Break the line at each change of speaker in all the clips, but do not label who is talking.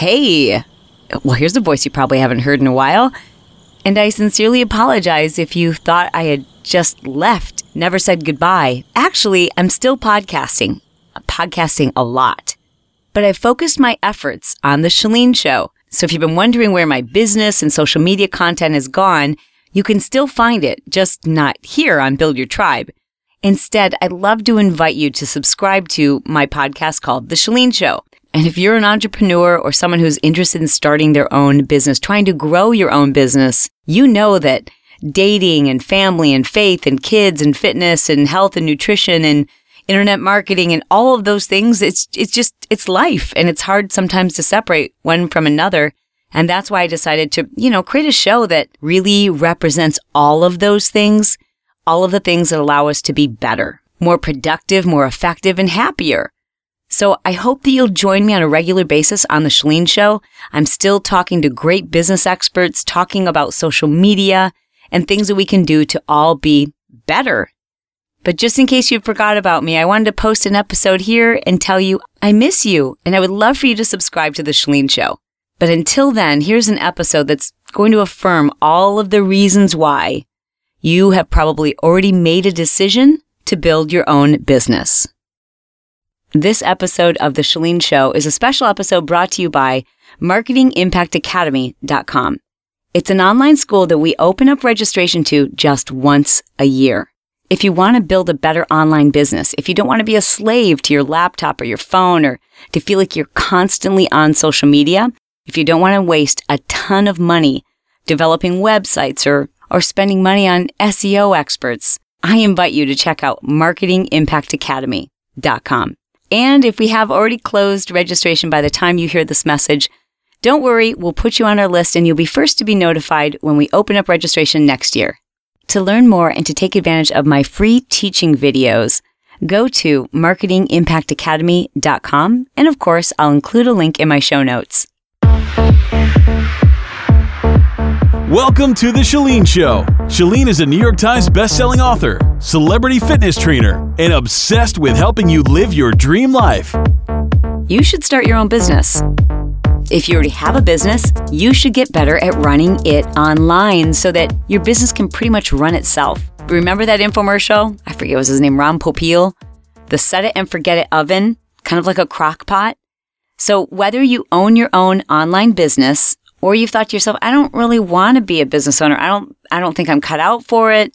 Hey, well, here's a voice you probably haven't heard in a while. And I sincerely apologize if you thought I had just left, never said goodbye. Actually, I'm still podcasting, podcasting a lot. But I've focused my efforts on The Chalene Show. So if you've been wondering where my business and social media content has gone, you can still find it, just not here on Build Your Tribe. Instead, I'd love to invite you to subscribe to my podcast called The Chalene Show. And if you're an entrepreneur or someone who's interested in starting their own business, trying to grow your own business, you know that dating and family and faith and kids and fitness and health and nutrition and internet marketing and all of those things, it's, it's just, it's life. And it's hard sometimes to separate one from another. And that's why I decided to, you know, create a show that really represents all of those things, all of the things that allow us to be better, more productive, more effective and happier. So I hope that you'll join me on a regular basis on the Chalene Show. I'm still talking to great business experts, talking about social media and things that we can do to all be better. But just in case you forgot about me, I wanted to post an episode here and tell you I miss you and I would love for you to subscribe to the Chalene Show. But until then, here's an episode that's going to affirm all of the reasons why you have probably already made a decision to build your own business. This episode of The Chalene Show is a special episode brought to you by MarketingImpactAcademy.com. It's an online school that we open up registration to just once a year. If you want to build a better online business, if you don't want to be a slave to your laptop or your phone or to feel like you're constantly on social media, if you don't want to waste a ton of money developing websites or, or spending money on SEO experts, I invite you to check out marketingimpactacademy.com. And if we have already closed registration by the time you hear this message, don't worry, we'll put you on our list and you'll be first to be notified when we open up registration next year. To learn more and to take advantage of my free teaching videos, go to marketingimpactacademy.com. And of course, I'll include a link in my show notes.
Welcome to The Chalene Show. Chalene is a New York Times bestselling author, celebrity fitness trainer, and obsessed with helping you live your dream life.
You should start your own business. If you already have a business, you should get better at running it online so that your business can pretty much run itself. Remember that infomercial? I forget what was his name, Ron Popeil? The set it and forget it oven, kind of like a crock pot. So whether you own your own online business or you've thought to yourself, I don't really want to be a business owner. I don't, I don't think I'm cut out for it.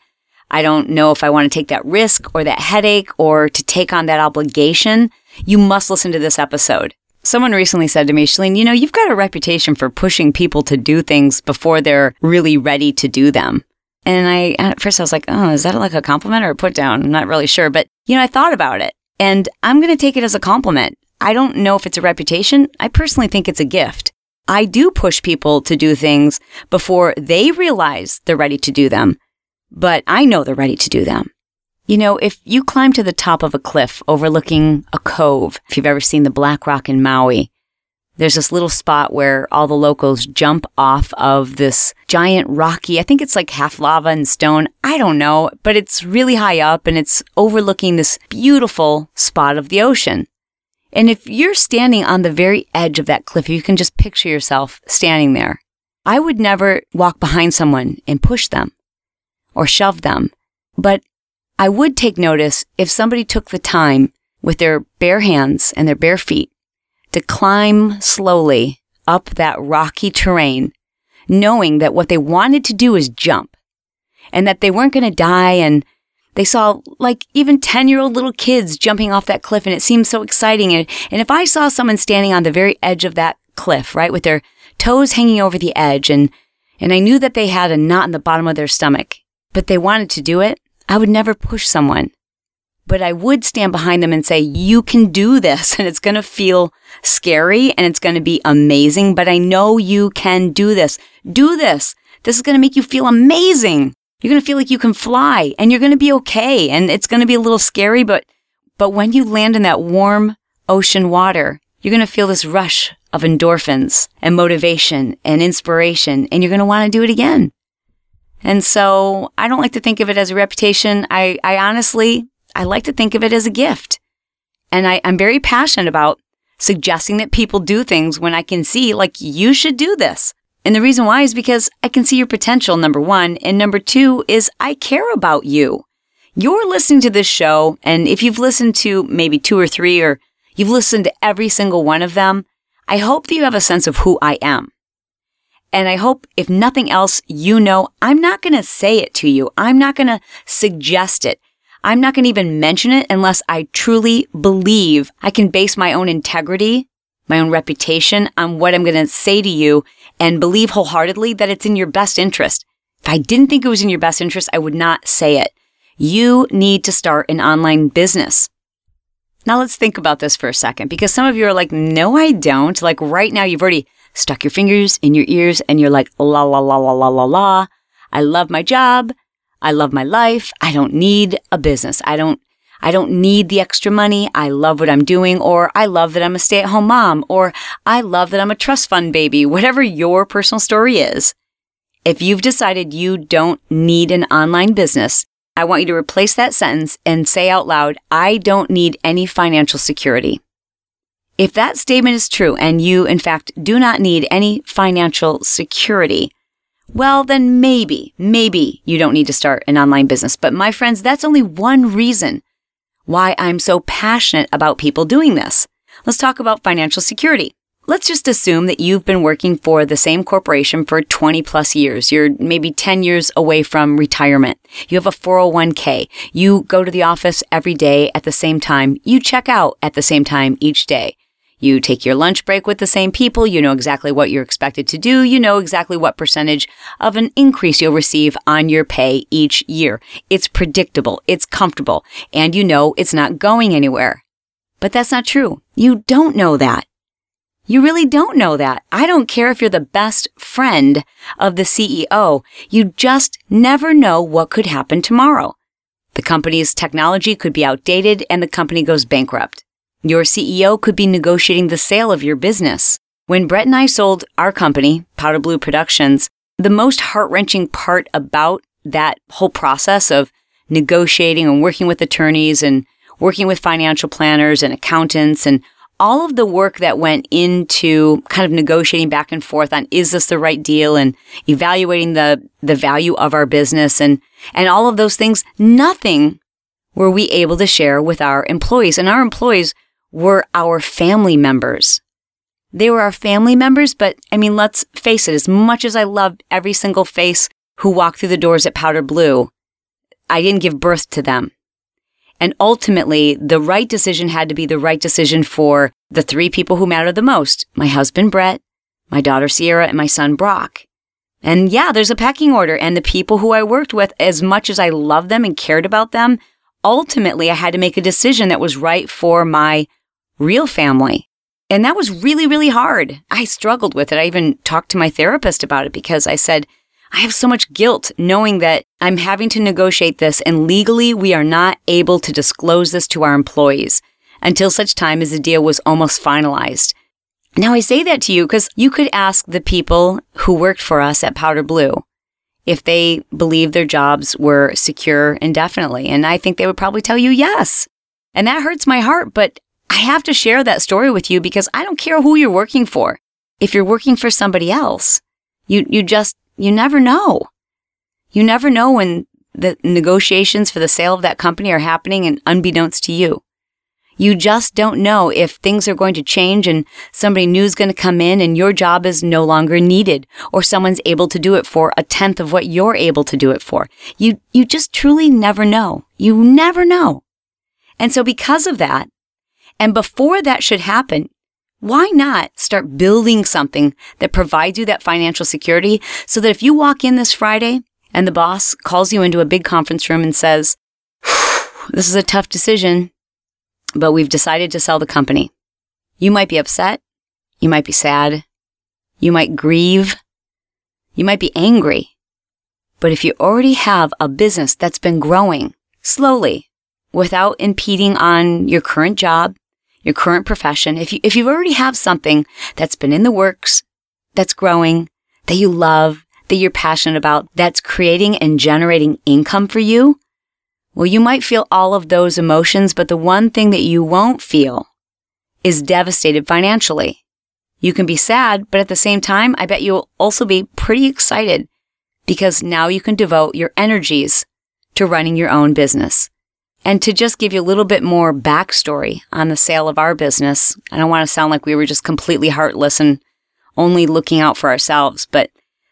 I don't know if I want to take that risk or that headache or to take on that obligation. You must listen to this episode. Someone recently said to me, Chalene, you know, you've got a reputation for pushing people to do things before they're really ready to do them. And I, at first I was like, oh, is that like a compliment or a put down? I'm not really sure. But, you know, I thought about it and I'm going to take it as a compliment. I don't know if it's a reputation. I personally think it's a gift. I do push people to do things before they realize they're ready to do them, but I know they're ready to do them. You know, if you climb to the top of a cliff overlooking a cove, if you've ever seen the Black Rock in Maui, there's this little spot where all the locals jump off of this giant rocky, I think it's like half lava and stone. I don't know, but it's really high up and it's overlooking this beautiful spot of the ocean. And if you're standing on the very edge of that cliff, you can just picture yourself standing there. I would never walk behind someone and push them or shove them, but I would take notice if somebody took the time with their bare hands and their bare feet to climb slowly up that rocky terrain, knowing that what they wanted to do is jump and that they weren't going to die and they saw like even 10 year old little kids jumping off that cliff and it seemed so exciting. And, if I saw someone standing on the very edge of that cliff, right, with their toes hanging over the edge and, and I knew that they had a knot in the bottom of their stomach, but they wanted to do it, I would never push someone. But I would stand behind them and say, you can do this and it's going to feel scary and it's going to be amazing, but I know you can do this. Do this. This is going to make you feel amazing. You're going to feel like you can fly and you're going to be okay. And it's going to be a little scary, but, but when you land in that warm ocean water, you're going to feel this rush of endorphins and motivation and inspiration, and you're going to want to do it again. And so I don't like to think of it as a reputation. I, I honestly, I like to think of it as a gift. And I, I'm very passionate about suggesting that people do things when I can see, like, you should do this. And the reason why is because I can see your potential, number one. And number two is I care about you. You're listening to this show, and if you've listened to maybe two or three, or you've listened to every single one of them, I hope that you have a sense of who I am. And I hope, if nothing else, you know I'm not going to say it to you. I'm not going to suggest it. I'm not going to even mention it unless I truly believe I can base my own integrity, my own reputation on what I'm going to say to you and believe wholeheartedly that it's in your best interest. If I didn't think it was in your best interest, I would not say it. You need to start an online business. Now let's think about this for a second because some of you are like, no, I don't. Like right now, you've already stuck your fingers in your ears and you're like, la, la, la, la, la, la, la. I love my job. I love my life. I don't need a business. I don't, I don't need the extra money. I love what I'm doing, or I love that I'm a stay at home mom, or I love that I'm a trust fund baby, whatever your personal story is. If you've decided you don't need an online business, I want you to replace that sentence and say out loud, I don't need any financial security. If that statement is true and you, in fact, do not need any financial security, well, then maybe, maybe you don't need to start an online business. But my friends, that's only one reason why I'm so passionate about people doing this. Let's talk about financial security. Let's just assume that you've been working for the same corporation for 20 plus years. You're maybe 10 years away from retirement. You have a 401k. You go to the office every day at the same time. You check out at the same time each day. You take your lunch break with the same people. You know exactly what you're expected to do. You know exactly what percentage of an increase you'll receive on your pay each year. It's predictable. It's comfortable. And you know it's not going anywhere. But that's not true. You don't know that. You really don't know that. I don't care if you're the best friend of the CEO. You just never know what could happen tomorrow. The company's technology could be outdated and the company goes bankrupt. Your CEO could be negotiating the sale of your business. When Brett and I sold our company, Powder Blue Productions, the most heart wrenching part about that whole process of negotiating and working with attorneys and working with financial planners and accountants and all of the work that went into kind of negotiating back and forth on is this the right deal and evaluating the the value of our business and and all of those things nothing were we able to share with our employees and our employees were our family members. They were our family members, but I mean, let's face it, as much as I love every single face who walked through the doors at Powder Blue, I didn't give birth to them. And ultimately, the right decision had to be the right decision for the three people who matter the most my husband, Brett, my daughter, Sierra, and my son, Brock. And yeah, there's a pecking order. And the people who I worked with, as much as I loved them and cared about them, ultimately, I had to make a decision that was right for my real family. And that was really, really hard. I struggled with it. I even talked to my therapist about it because I said, I have so much guilt knowing that I'm having to negotiate this and legally we are not able to disclose this to our employees until such time as the deal was almost finalized. Now I say that to you because you could ask the people who worked for us at Powder Blue if they believed their jobs were secure indefinitely. And I think they would probably tell you yes. And that hurts my heart, but I have to share that story with you because I don't care who you're working for. If you're working for somebody else, you, you just, you never know. You never know when the negotiations for the sale of that company are happening and unbeknownst to you. You just don't know if things are going to change and somebody new is going to come in and your job is no longer needed or someone's able to do it for a tenth of what you're able to do it for. You, you just truly never know. You never know. And so because of that, and before that should happen, why not start building something that provides you that financial security so that if you walk in this Friday and the boss calls you into a big conference room and says, this is a tough decision, but we've decided to sell the company. You might be upset. You might be sad. You might grieve. You might be angry. But if you already have a business that's been growing slowly without impeding on your current job, your current profession, if you, if you already have something that's been in the works, that's growing, that you love, that you're passionate about, that's creating and generating income for you, well, you might feel all of those emotions, but the one thing that you won't feel is devastated financially. You can be sad, but at the same time, I bet you'll also be pretty excited because now you can devote your energies to running your own business. And to just give you a little bit more backstory on the sale of our business, I don't want to sound like we were just completely heartless and only looking out for ourselves, but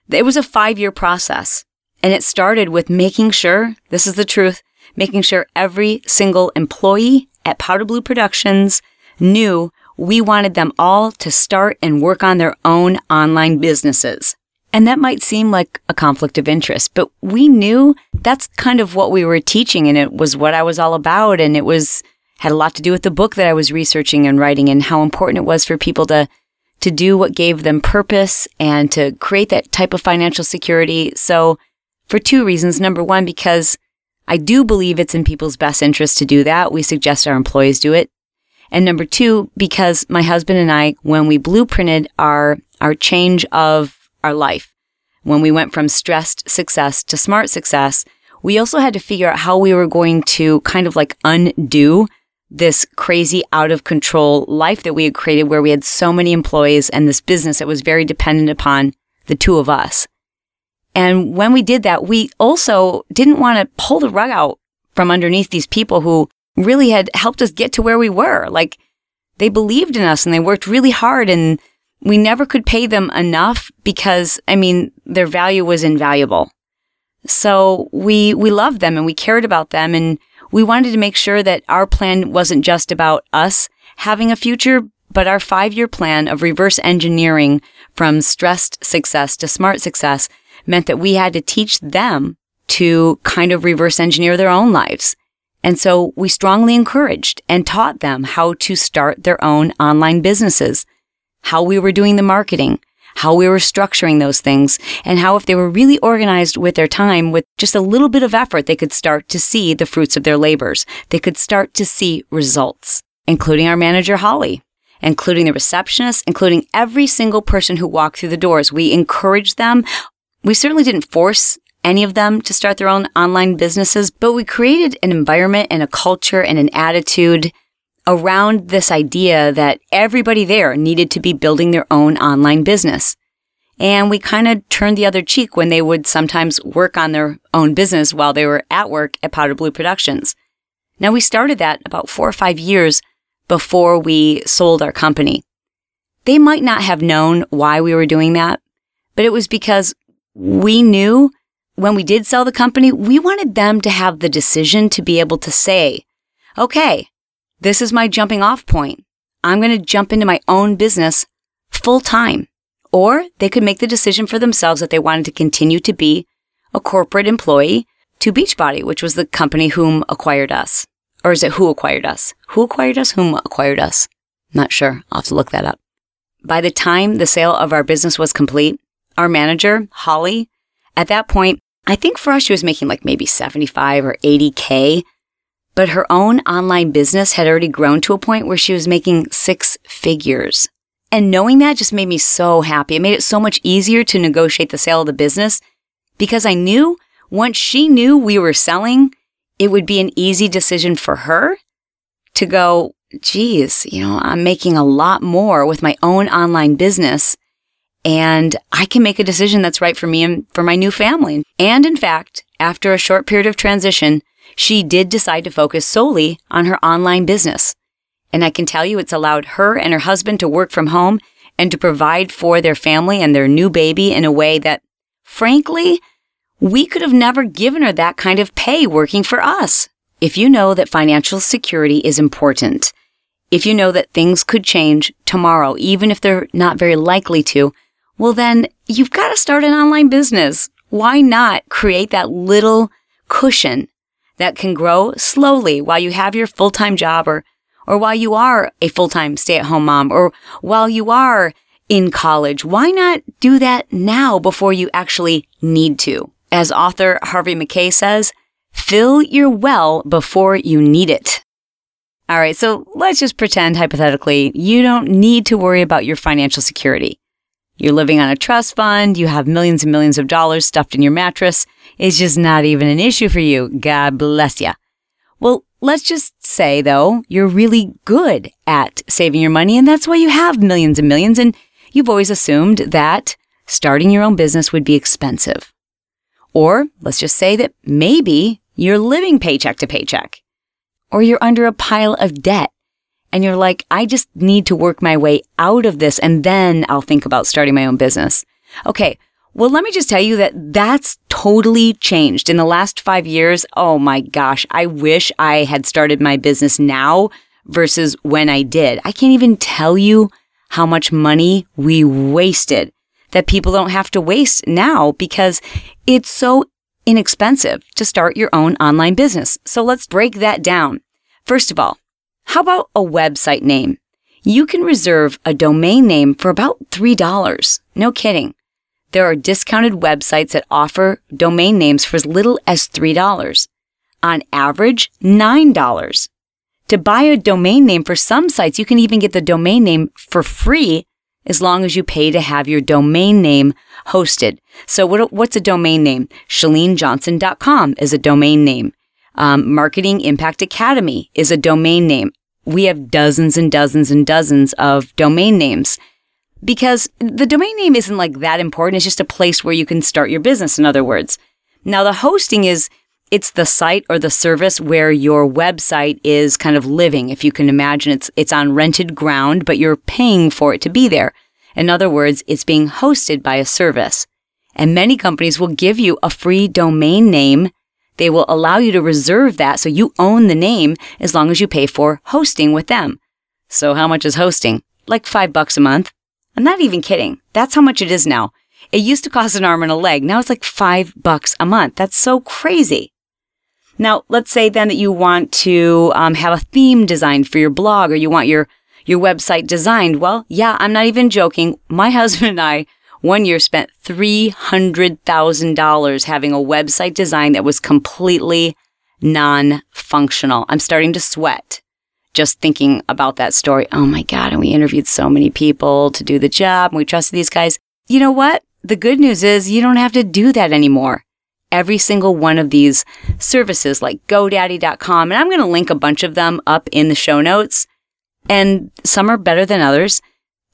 it was a five year process. And it started with making sure, this is the truth, making sure every single employee at Powder Blue Productions knew we wanted them all to start and work on their own online businesses. And that might seem like a conflict of interest, but we knew that's kind of what we were teaching and it was what I was all about. And it was, had a lot to do with the book that I was researching and writing and how important it was for people to, to do what gave them purpose and to create that type of financial security. So for two reasons. Number one, because I do believe it's in people's best interest to do that. We suggest our employees do it. And number two, because my husband and I, when we blueprinted our, our change of our life. When we went from stressed success to smart success, we also had to figure out how we were going to kind of like undo this crazy out of control life that we had created where we had so many employees and this business that was very dependent upon the two of us. And when we did that, we also didn't want to pull the rug out from underneath these people who really had helped us get to where we were. Like they believed in us and they worked really hard and we never could pay them enough because, I mean, their value was invaluable. So we, we loved them and we cared about them and we wanted to make sure that our plan wasn't just about us having a future, but our five year plan of reverse engineering from stressed success to smart success meant that we had to teach them to kind of reverse engineer their own lives. And so we strongly encouraged and taught them how to start their own online businesses how we were doing the marketing, how we were structuring those things, and how if they were really organized with their time, with just a little bit of effort, they could start to see the fruits of their labors. They could start to see results, including our manager, Holly, including the receptionist, including every single person who walked through the doors. We encouraged them. We certainly didn't force any of them to start their own online businesses, but we created an environment and a culture and an attitude around this idea that everybody there needed to be building their own online business. And we kind of turned the other cheek when they would sometimes work on their own business while they were at work at Powder Blue Productions. Now we started that about four or five years before we sold our company. They might not have known why we were doing that, but it was because we knew when we did sell the company, we wanted them to have the decision to be able to say, okay, this is my jumping off point. I'm going to jump into my own business full time. Or they could make the decision for themselves that they wanted to continue to be a corporate employee to Beachbody, which was the company whom acquired us. Or is it who acquired us? Who acquired us? Whom acquired us? Not sure. I'll have to look that up. By the time the sale of our business was complete, our manager, Holly, at that point, I think for us, she was making like maybe 75 or 80K but her own online business had already grown to a point where she was making six figures. And knowing that just made me so happy. It made it so much easier to negotiate the sale of the business because I knew once she knew we were selling, it would be an easy decision for her to go, geez, you know, I'm making a lot more with my own online business and I can make a decision that's right for me and for my new family. And in fact, after a short period of transition, she did decide to focus solely on her online business. And I can tell you it's allowed her and her husband to work from home and to provide for their family and their new baby in a way that, frankly, we could have never given her that kind of pay working for us. If you know that financial security is important, if you know that things could change tomorrow, even if they're not very likely to, well, then you've got to start an online business. Why not create that little cushion that can grow slowly while you have your full-time job or, or while you are a full-time stay-at-home mom or while you are in college. Why not do that now before you actually need to? As author Harvey Mackay says, fill your well before you need it. All right, so let's just pretend hypothetically you don't need to worry about your financial security. You're living on a trust fund, you have millions and millions of dollars stuffed in your mattress. It's just not even an issue for you. God bless you. Well, let's just say though, you're really good at saving your money and that's why you have millions and millions. And you've always assumed that starting your own business would be expensive. Or let's just say that maybe you're living paycheck to paycheck or you're under a pile of debt and you're like, I just need to work my way out of this and then I'll think about starting my own business. Okay. Well, let me just tell you that that's totally changed in the last five years. Oh my gosh. I wish I had started my business now versus when I did. I can't even tell you how much money we wasted that people don't have to waste now because it's so inexpensive to start your own online business. So let's break that down. First of all, how about a website name? You can reserve a domain name for about $3. No kidding. There are discounted websites that offer domain names for as little as $3. On average, $9. To buy a domain name for some sites, you can even get the domain name for free as long as you pay to have your domain name hosted. So what, what's a domain name? ChaleneJohnson.com is a domain name. Um, Marketing Impact Academy is a domain name. We have dozens and dozens and dozens of domain names because the domain name isn't like that important. It's just a place where you can start your business, in other words. Now, the hosting is, it's the site or the service where your website is kind of living. If you can imagine it's, it's on rented ground, but you're paying for it to be there. In other words, it's being hosted by a service. And many companies will give you a free domain name. They will allow you to reserve that so you own the name as long as you pay for hosting with them. So how much is hosting? Like five bucks a month. I'm not even kidding. That's how much it is now. It used to cost an arm and a leg. Now it's like five bucks a month. That's so crazy. Now, let's say then that you want to um, have a theme designed for your blog or you want your, your website designed. Well, yeah, I'm not even joking. My husband and I one year spent $300,000 having a website design that was completely non-functional. I'm starting to sweat just thinking about that story. Oh my God. And we interviewed so many people to do the job and we trusted these guys. You know what? The good news is you don't have to do that anymore. Every single one of these services like GoDaddy.com, and I'm going to link a bunch of them up in the show notes. And some are better than others.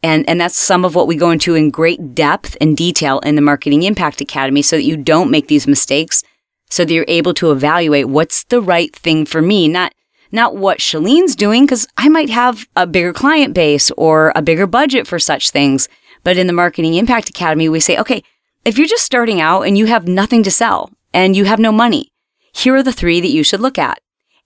And, and that's some of what we go into in great depth and detail in the Marketing Impact Academy so that you don't make these mistakes, so that you're able to evaluate what's the right thing for me, not not what Chalene's doing, because I might have a bigger client base or a bigger budget for such things. But in the Marketing Impact Academy, we say, okay, if you're just starting out and you have nothing to sell and you have no money, here are the three that you should look at.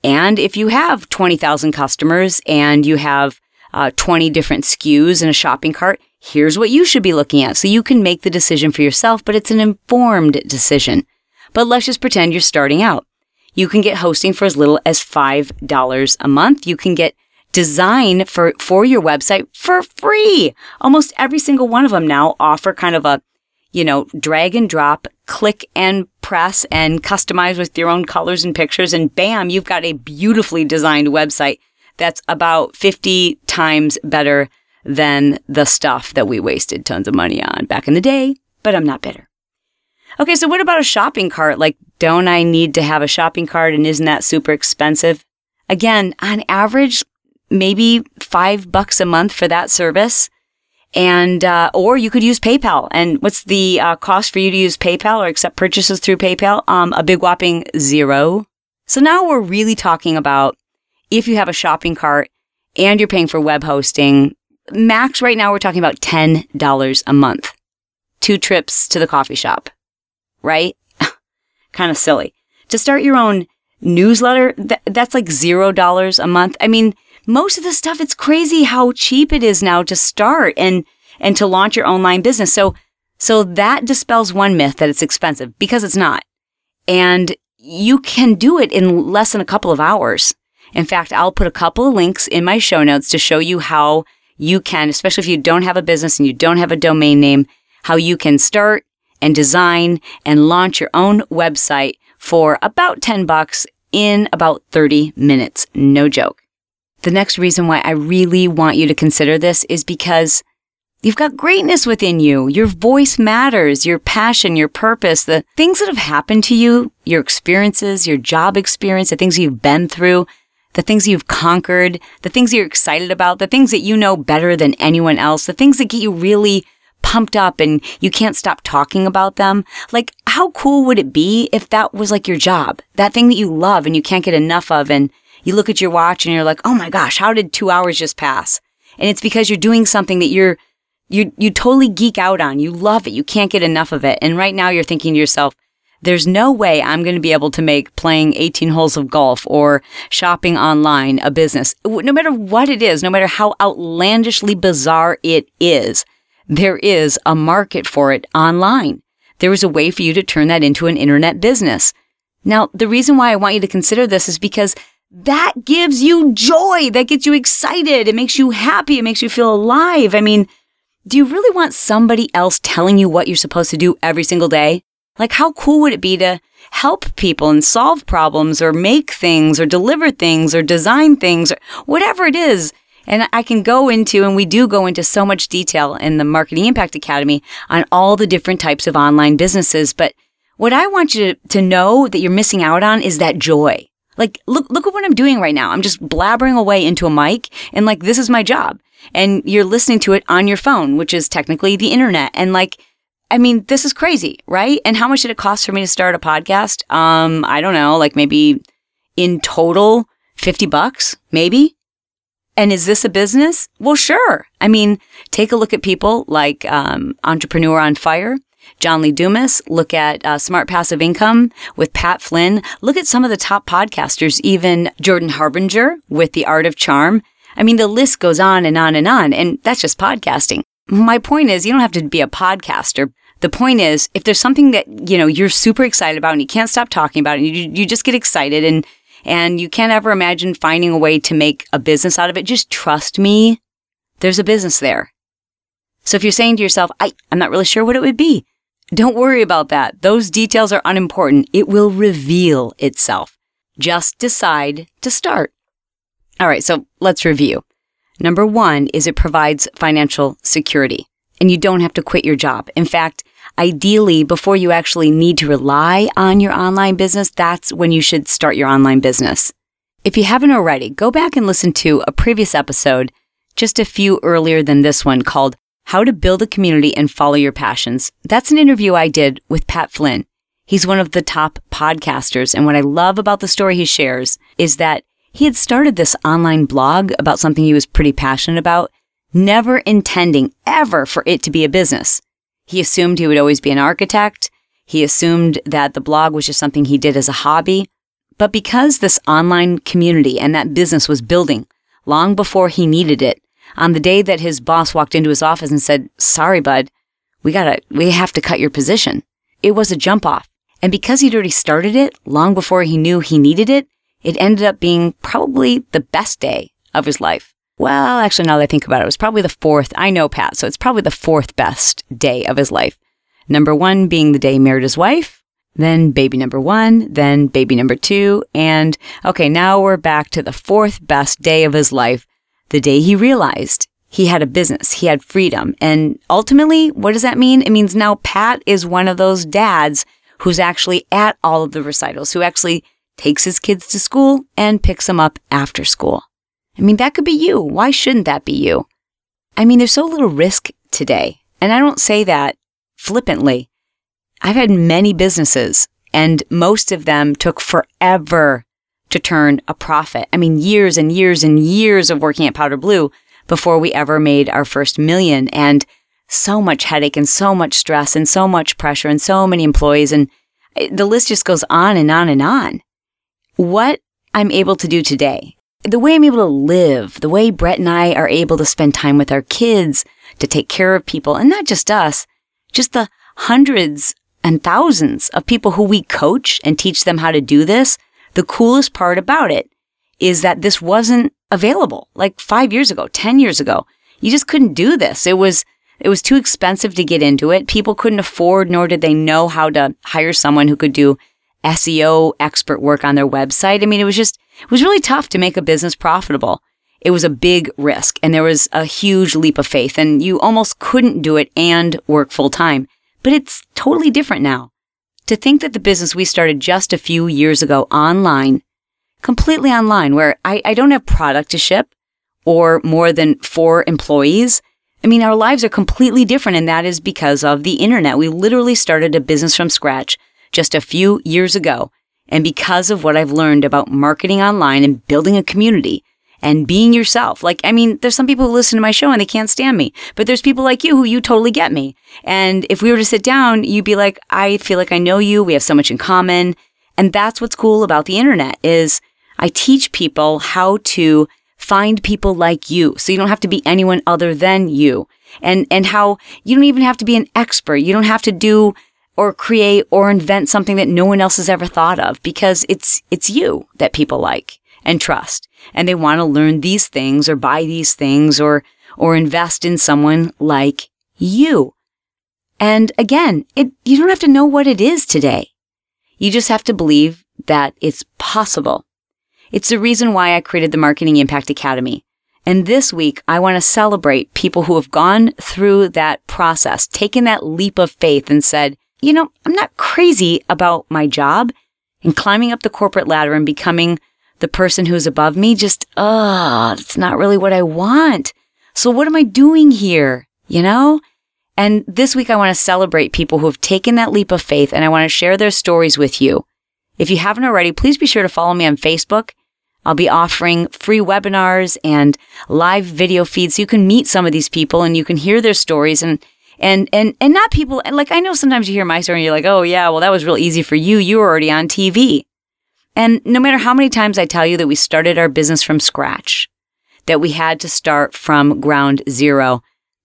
And if you have 20,000 customers and you have uh, 20 different SKUs in a shopping cart, here's what you should be looking at. So you can make the decision for yourself, but it's an informed decision. But let's just pretend you're starting out. You can get hosting for as little as $5 a month. You can get design for, for your website for free. Almost every single one of them now offer kind of a, you know, drag and drop, click and press and customize with your own colors and pictures. And bam, you've got a beautifully designed website that's about 50 times better than the stuff that we wasted tons of money on back in the day, but I'm not bitter. Okay, so what about a shopping cart? Like, don't I need to have a shopping cart and isn't that super expensive? Again, on average, maybe five bucks a month for that service. And, uh, or you could use PayPal. And what's the uh, cost for you to use PayPal or accept purchases through PayPal? Um, a big whopping zero. So now we're really talking about if you have a shopping cart and you're paying for web hosting, max right now we're talking about $10 a month. Two trips to the coffee shop right? kind of silly. To start your own newsletter, th- that's like zero dollars a month. I mean, most of the stuff, it's crazy how cheap it is now to start and, and to launch your online business. So, so that dispels one myth that it's expensive because it's not. And you can do it in less than a couple of hours. In fact, I'll put a couple of links in my show notes to show you how you can, especially if you don't have a business and you don't have a domain name, how you can start and design and launch your own website for about 10 bucks in about 30 minutes. No joke. The next reason why I really want you to consider this is because you've got greatness within you. Your voice matters, your passion, your purpose, the things that have happened to you, your experiences, your job experience, the things you've been through the things you've conquered, the things you're excited about, the things that you know better than anyone else, the things that get you really pumped up and you can't stop talking about them. Like, how cool would it be if that was like your job? That thing that you love and you can't get enough of. And you look at your watch and you're like, oh my gosh, how did two hours just pass? And it's because you're doing something that you're, you, you totally geek out on. You love it. You can't get enough of it. And right now you're thinking to yourself, there's no way I'm going to be able to make playing 18 holes of golf or shopping online a business. No matter what it is, no matter how outlandishly bizarre it is, there is a market for it online. There is a way for you to turn that into an internet business. Now, the reason why I want you to consider this is because that gives you joy. That gets you excited. It makes you happy. It makes you feel alive. I mean, do you really want somebody else telling you what you're supposed to do every single day? Like, how cool would it be to help people and solve problems or make things or deliver things or design things or whatever it is? And I can go into, and we do go into so much detail in the Marketing Impact Academy on all the different types of online businesses. But what I want you to, know that you're missing out on is that joy. Like, look, look at what I'm doing right now. I'm just blabbering away into a mic and like, this is my job. And you're listening to it on your phone, which is technically the internet. And like, I mean, this is crazy, right? And how much did it cost for me to start a podcast? Um, I don't know, like maybe in total, 50 bucks, maybe. And is this a business? Well, sure. I mean, take a look at people like um, Entrepreneur on Fire, John Lee Dumas. Look at uh, Smart Passive Income with Pat Flynn. Look at some of the top podcasters, even Jordan Harbinger with The Art of Charm. I mean, the list goes on and on and on, and that's just podcasting. My point is, you don't have to be a podcaster. The point is, if there's something that, you know, you're super excited about and you can't stop talking about it, and you, you just get excited and, and you can't ever imagine finding a way to make a business out of it, just trust me. There's a business there. So if you're saying to yourself, I, I'm not really sure what it would be, don't worry about that. Those details are unimportant. It will reveal itself. Just decide to start. All right, so let's review. Number one is it provides financial security and you don't have to quit your job. In fact, ideally, before you actually need to rely on your online business, that's when you should start your online business. If you haven't already, go back and listen to a previous episode just a few earlier than this one called how to Build a Community and Follow Your Passions. That's an interview I did with Pat Flynn. He's one of the top podcasters. And what I love about the story he shares is that he had started this online blog about something he was pretty passionate about, never intending ever for it to be a business. He assumed he would always be an architect. He assumed that the blog was just something he did as a hobby. But because this online community and that business was building long before he needed it, on the day that his boss walked into his office and said, sorry, bud, we gotta, we have to cut your position. It was a jump off. And because he'd already started it long before he knew he needed it, it ended up being probably the best day of his life. Well, actually, now that I think about it, it was probably the fourth. I know Pat, so it's probably the fourth best day of his life. Number one being the day he married his wife, then baby number one, then baby number two, and okay, now we're back to the fourth best day of his life, the day he realized he had a business, he had freedom. And ultimately, what does that mean? It means now Pat is one of those dads who's actually at all of the recitals, who actually takes his kids to school and picks them up after school. I mean, that could be you. Why shouldn't that be you? I mean, there's so little risk today. And I don't say that flippantly. I've had many businesses and most of them took forever to turn a profit. I mean, years and years and years of working at Powder Blue before we ever made our first million and so much headache and so much stress and so much pressure and so many employees. And eh, the list just goes on and on and on. What I'm able to do today, the way I'm able to live, the way Brett and I are able to spend time with our kids, to take care of people, and not just us, just the hundreds and thousands of people who we coach and teach them how to do this the coolest part about it is that this wasn't available like five years ago, 10 years ago. You just couldn't do this. It was, it was too expensive to get into it. People couldn't afford, nor did they know how to hire someone who could do SEO expert work on their website. I mean, it was just, it was really tough to make a business profitable. It was a big risk and there was a huge leap of faith and you almost couldn't do it and work full time. But it's totally different now. To think that the business we started just a few years ago online completely online where I, I don't have product to ship or more than four employees. I mean, our lives are completely different, and that is because of the internet. We literally started a business from scratch just a few years ago. And because of what I've learned about marketing online and building a community and being yourself. Like, I mean, there's some people who listen to my show and they can't stand me, but there's people like you who you totally get me. And if we were to sit down, you'd be like, I feel like I know you. We have so much in common. And that's what's cool about the internet is I teach people how to find people like you. So you don't have to be anyone other than you. And, and how you don't even have to be an expert. You don't have to do or create or invent something that no one else has ever thought of because it's, it's you that people like and trust. And they want to learn these things or buy these things or, or invest in someone like you. And again, it, you don't have to know what it is today. You just have to believe that it's possible. It's the reason why I created the Marketing Impact Academy. And this week, I want to celebrate people who have gone through that process, taken that leap of faith and said, you know, I'm not crazy about my job and climbing up the corporate ladder and becoming the person who's above me. Just, uh, oh, it's not really what I want. So what am I doing here? You know? And this week, I want to celebrate people who have taken that leap of faith and I want to share their stories with you. If you haven't already, please be sure to follow me on Facebook I'll be offering free webinars and live video feeds so you can meet some of these people and you can hear their stories and and and and not people like I know sometimes you hear my story and you're like, "Oh yeah, well that was real easy for you. You were already on TV." And no matter how many times I tell you that we started our business from scratch, that we had to start from ground zero,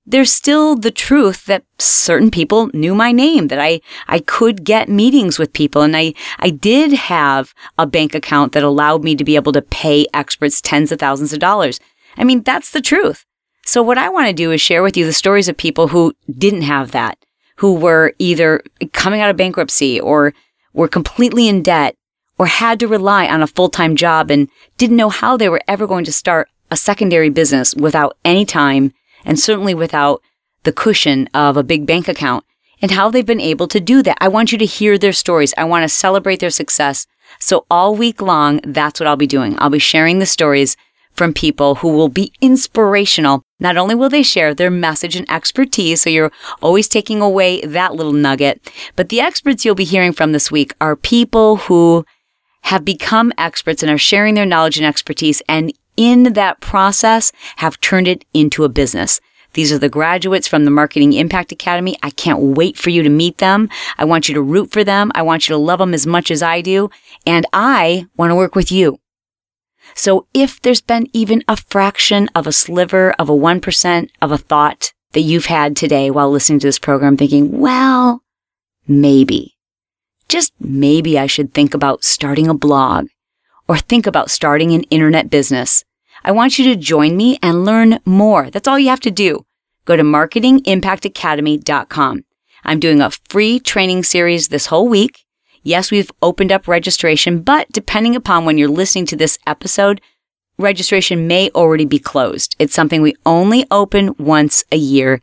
there's still the truth that certain people knew my name, that I, I could get meetings with people. And I, I did have a bank account that allowed me to be able to pay experts tens of thousands of dollars. I mean, that's the truth. So what I want to do is share with you the stories of people who didn't have that, who were either coming out of bankruptcy or were completely in debt or had to rely on a full-time job and didn't know how they were ever going to start a secondary business without any time and certainly without the cushion of a big bank account and how they've been able to do that. I want you to hear their stories. I want to celebrate their success. So all week long, that's what I'll be doing. I'll be sharing the stories from people who will be inspirational. Not only will they share their message and expertise, so you're always taking away that little nugget, but the experts you'll be hearing from this week are people who have become experts and are sharing their knowledge and expertise and in that process have turned it into a business. These are the graduates from the Marketing Impact Academy. I can't wait for you to meet them. I want you to root for them. I want you to love them as much as I do. And I want to work with you. So if there's been even a fraction of a sliver of a 1% of a thought that you've had today while listening to this program thinking, well, maybe, just maybe I should think about starting a blog or think about starting an internet business. I want you to join me and learn more. That's all you have to do. Go to marketingimpactacademy.com. I'm doing a free training series this whole week. Yes, we've opened up registration, but depending upon when you're listening to this episode, registration may already be closed. It's something we only open once a year.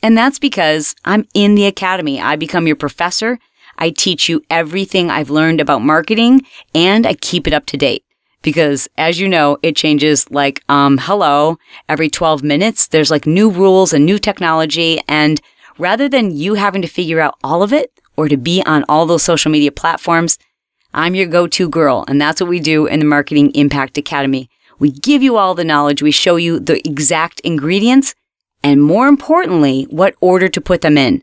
And that's because I'm in the academy. I become your professor. I teach you everything I've learned about marketing and I keep it up to date because as you know, it changes like, um, hello, every 12 minutes. There's like new rules and new technology. And rather than you having to figure out all of it or to be on all those social media platforms, I'm your go-to girl. And that's what we do in the Marketing Impact Academy. We give you all the knowledge. We show you the exact ingredients and more importantly, what order to put them in.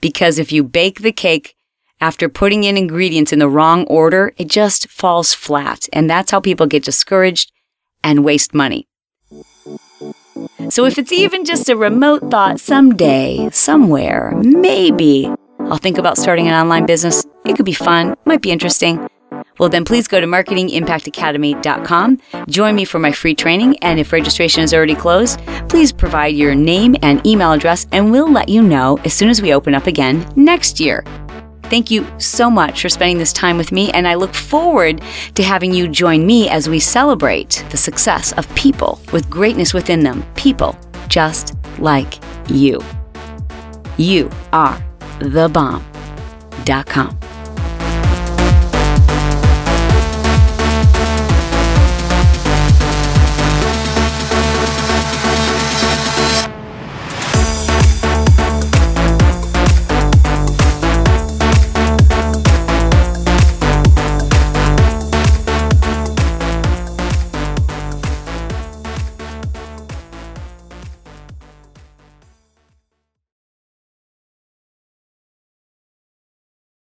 Because if you bake the cake after putting in ingredients in the wrong order, it just falls flat. And that's how people get discouraged and waste money. So if it's even just a remote thought someday, somewhere, maybe I'll think about starting an online business, it could be fun, might be interesting. Well, then please go to marketingimpactacademy.com. Join me for my free training. And if registration is already closed, please provide your name and email address, and we'll let you know as soon as we open up again next year. Thank you so much for spending this time with me, and I look forward to having you join me as we celebrate the success of people with greatness within them, people just like you. You are thebomb.com.